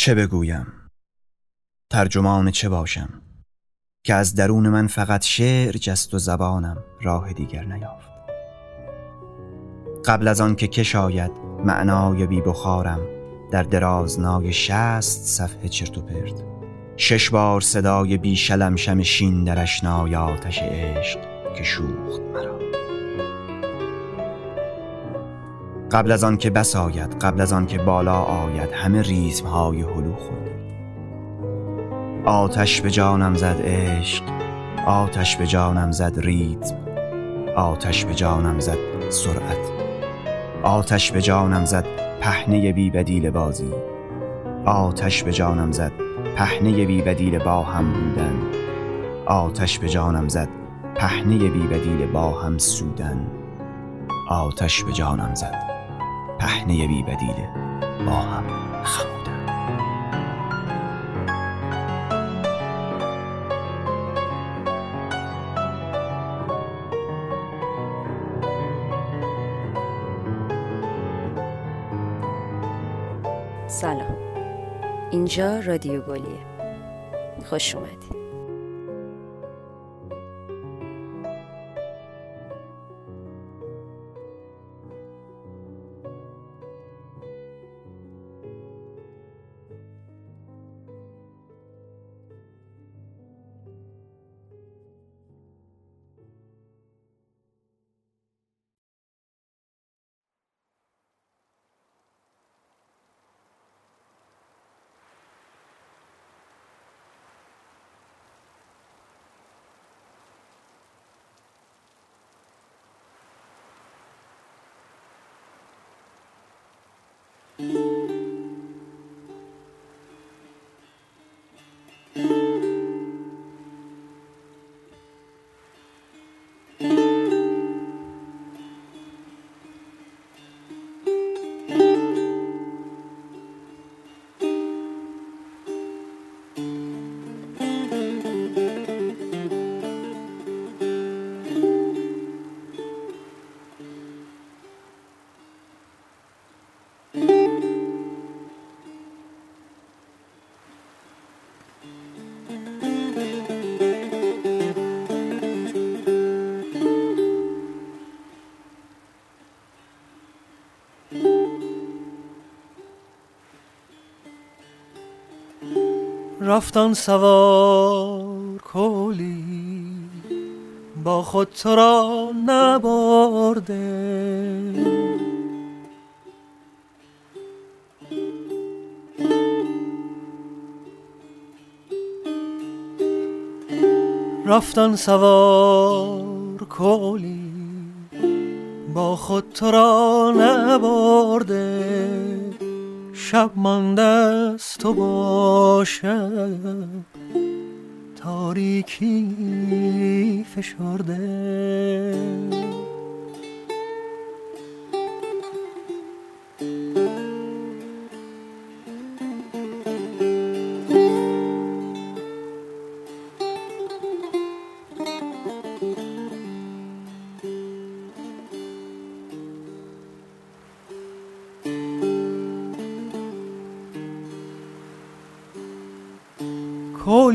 چه بگویم؟ ترجمان چه باشم؟ که از درون من فقط شعر جست و زبانم راه دیگر نیافت. قبل از آن که کش آید معنای بی بخارم در درازنای شست صفحه چرت و پرت. شش بار صدای بی شلم شم شین در اشنای آتش عشق که شوخت مرا. قبل از آن که بس آید قبل از آن که بالا آید همه ریزم های هلو خورده آتش به جانم زد عشق آتش به جانم زد ریتم آتش به جانم زد سرعت آتش به جانم زد پهنه بی بدیل بازی آتش به جانم زد پهنه بی بدیل با هم بودن آتش به جانم زد پهنه بی بدیل با هم سودن آتش به جانم زد پهنه بی بدیل با هم سلام. اینجا رادیو گلیه. خوش اومدید. رفتن سوار کولی. با خود تو را نبرده. رفتن سوار کولی. با خود تو را نبرده. شب مانده است تو باشم تاریکی فشرده.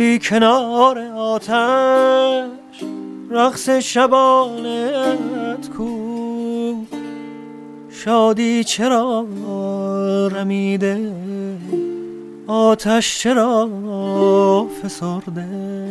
کولی کنار آتش رقص شبانت کو. شادی چرا رمیده؟ آتش چرا فسرده؟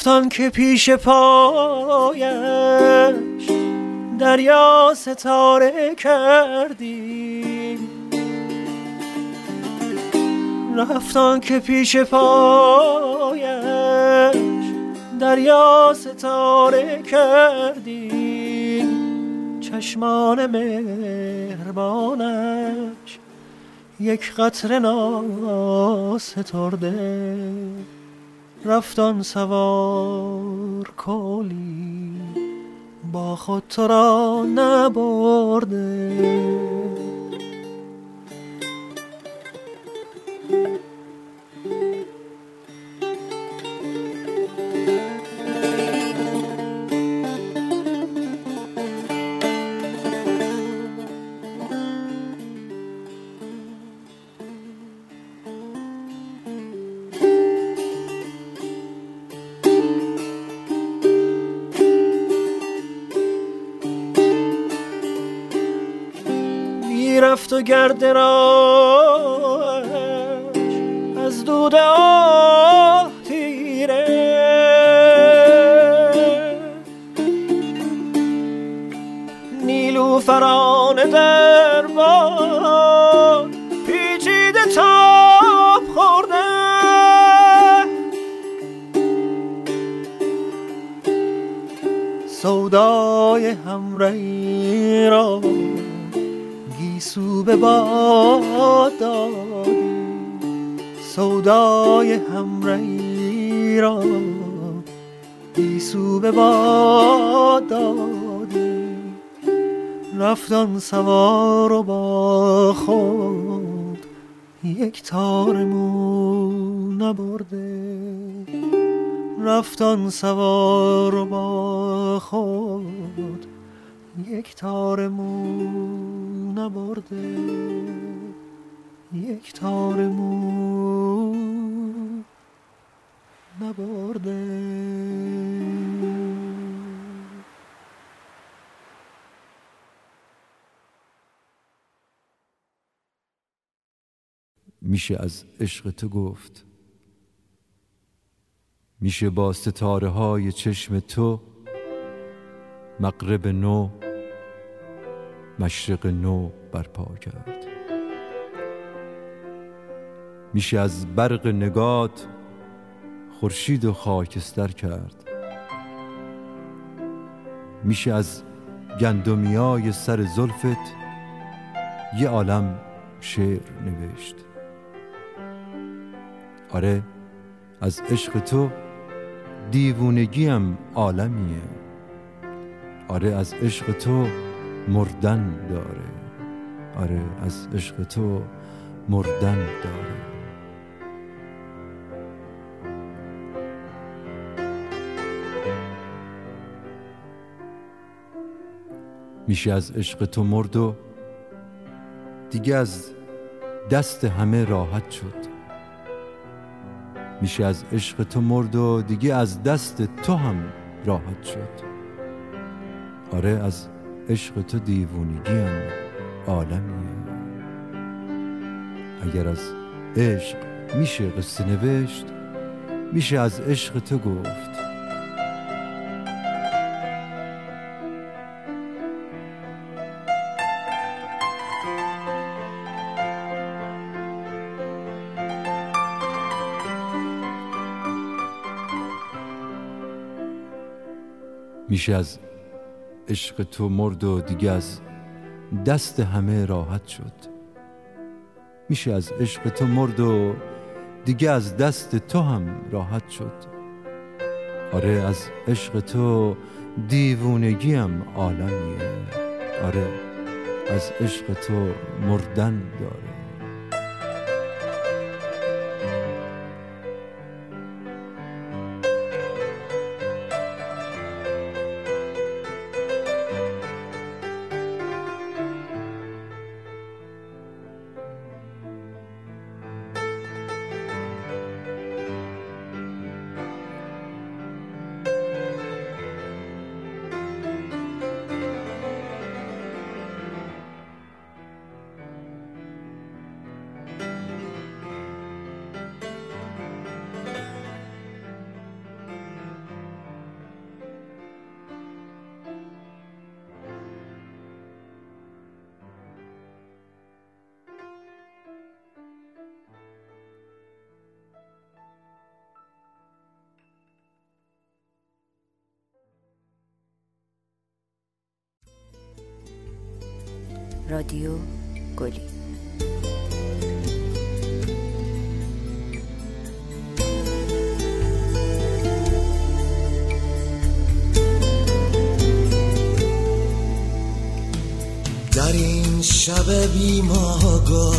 رفتان که پیش پایش دریا ستاره کردی. رفتان که پیش پایش دریا ستاره کردی. چشمان مهربانش یک قطره ناسترده. رفتان سوار کلی با خود تو را نبرده. و گرد را از دود آه تیره نیلو فران در باد پیچیده تاب خورده. سودای همرهی را سو به باد سودای همرهی را. گیسو به باد دادی رفتان سوار و با خود یک تار مو نبرده. رفتان سوار و با خود یک تار مو نبرده یک تار مو نبرده میشه از عشق تو گفت. میشه با ستاره های چشم تو مغرب نو مشرق نو برپا کرد. میشه از برق نگات خورشید و خاکستر کرد. میشه از گندمیای سر زلفت یه عالم شعر نوشت. آره از عشق تو دیوونگیم عالمیه. آره از عشق تو مردن داره. آره از عشق تو مردن داره. میشه از عشق تو مرد و دیگه از دست همه راحت شد. میشه از عشق تو مرد و دیگه از دست تو هم راحت شد. آره از عشق تو دیوونگی هم عالمیه. اگر از عشق میشه قصه نوشت میشه از عشق تو گفت. میشه از عشق تو مرد و دیگه از دست همه راحت شد. میشه از عشق تو مرد و دیگه از دست تو هم راحت شد. آره از عشق تو دیوونگیم عالمیه. آره از عشق تو مردن داره. رادیو گلی. در این شب بیماگل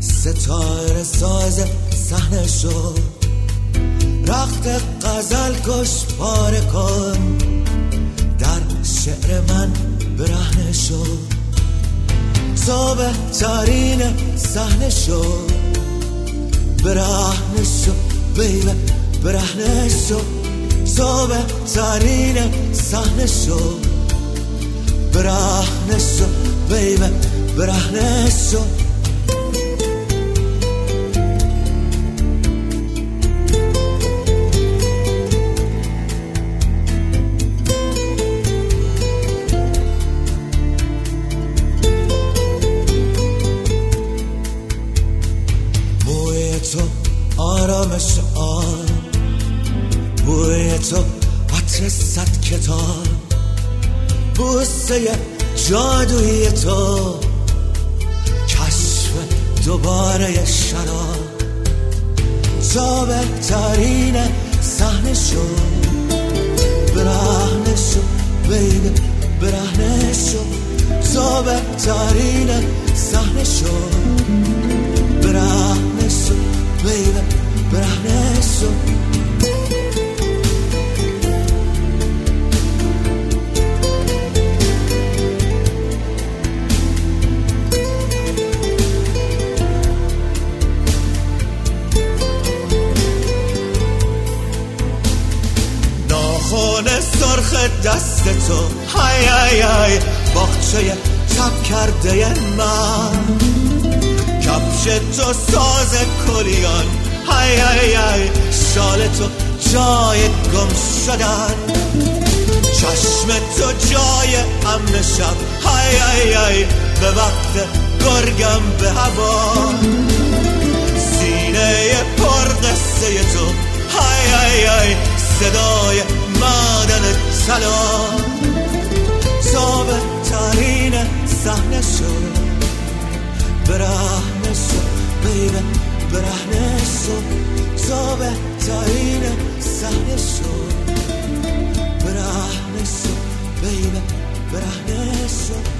ستاره ساز صحنه شد. رخت قزل کش پاره کن. در شعر من برهنه شد. صابه ترین صحنه شد برهنه شد بیبه برهنه شد صابه ترین صحنه شد برهنه شد بیبه برهنه شد بوسه جادویی تو. کشف دوباره شراب. تا بهترین صحنه شد برهنه شد بیبه برهنه شد تا بهترین گرگم به هوا. سینه پر قصه تو. های های های صدای مادن طلا تا بهترین صحنه شد برهنه شد بیبه برهنه شد تا بهترین صحنه شد برهنه شد بیبه برهنه شد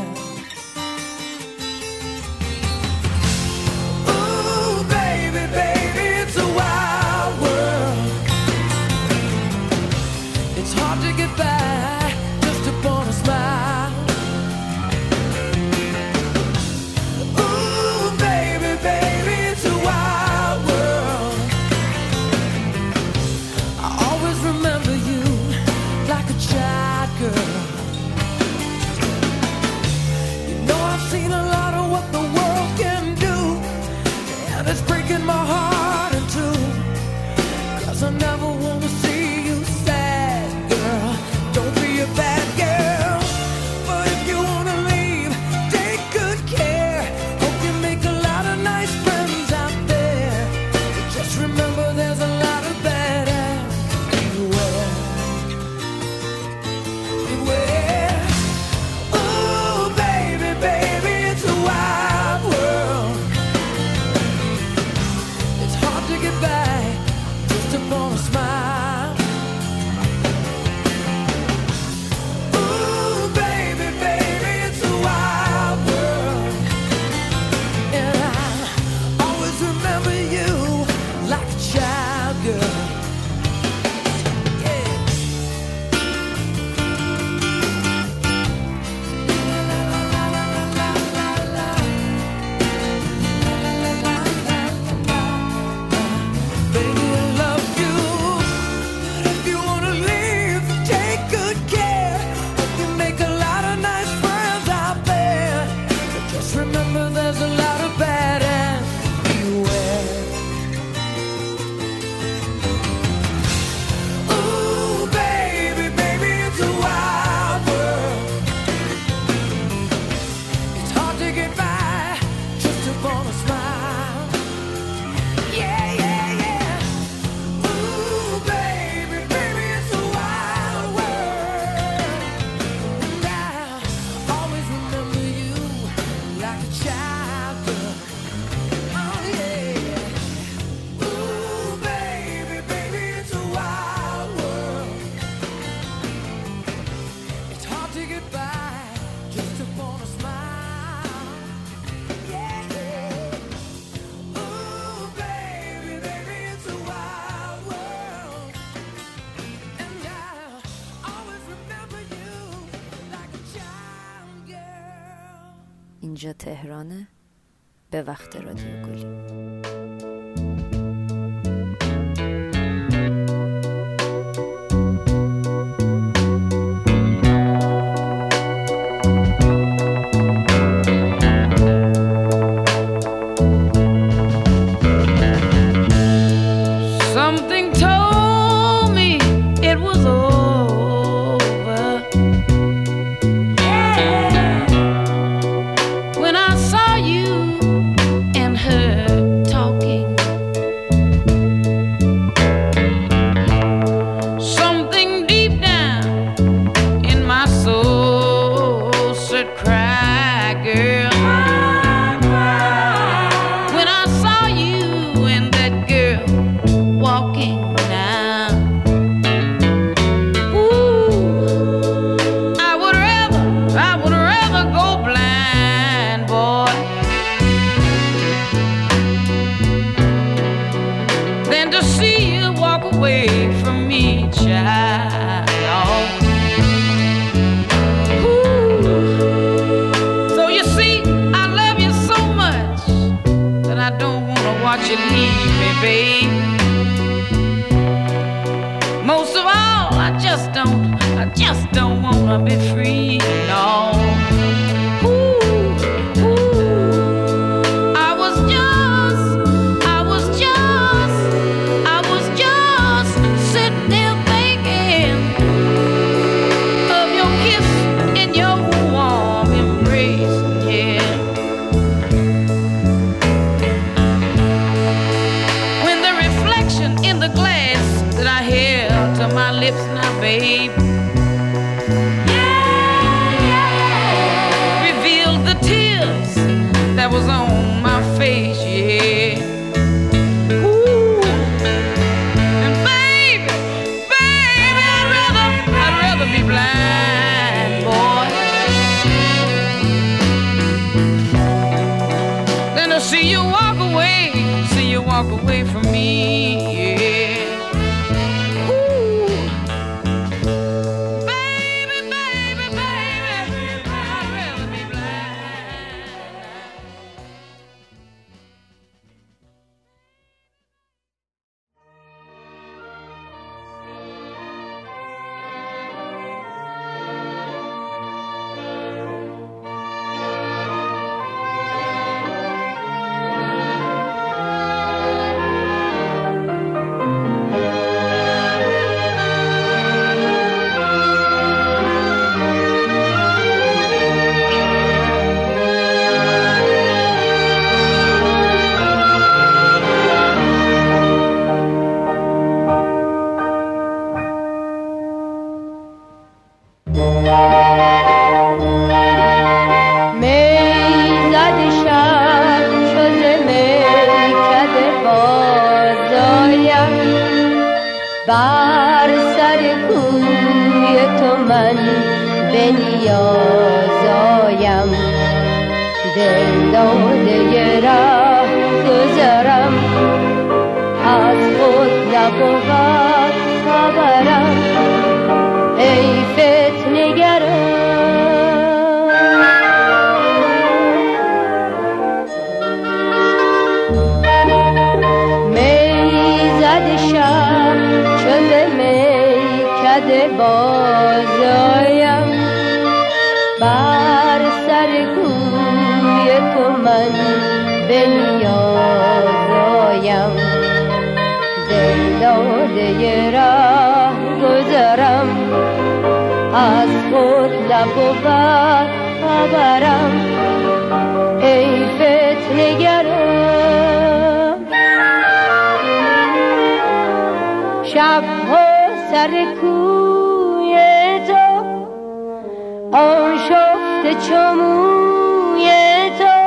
It's hard to get by اینجا تهرانه؟ به وقت رادیو گلی. you need me, babe. Most of all, I just don't, I just don't wanna be free. سازایم دل داده راه گذرم. از خود نبود بود خبرم. ای فت نگران شب ها سر کوی تو آن شفت چموی تو.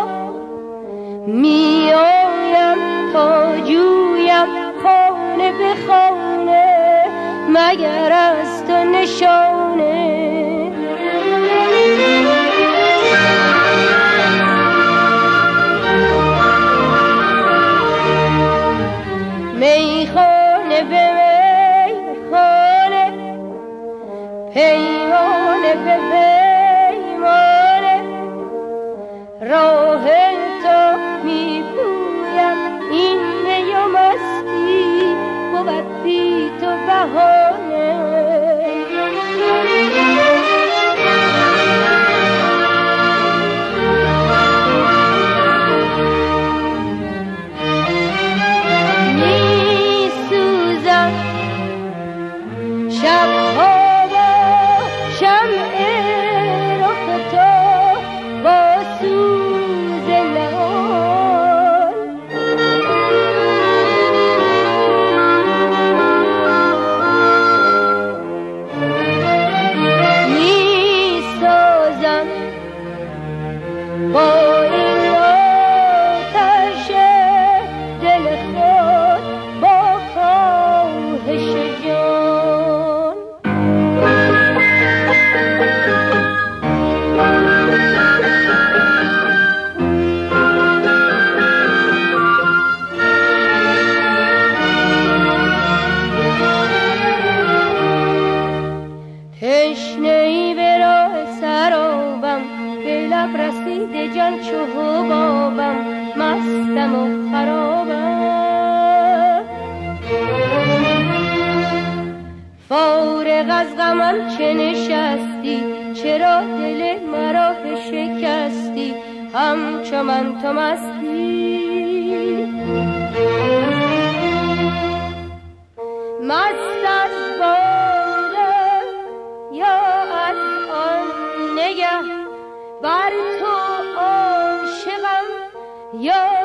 می آیم تا جویم خانه به خانه مگر از تو نشان hold. Oh. هستی همچو من تو مستی. مست از باره یا از آن نگه بر تو عاشقم یا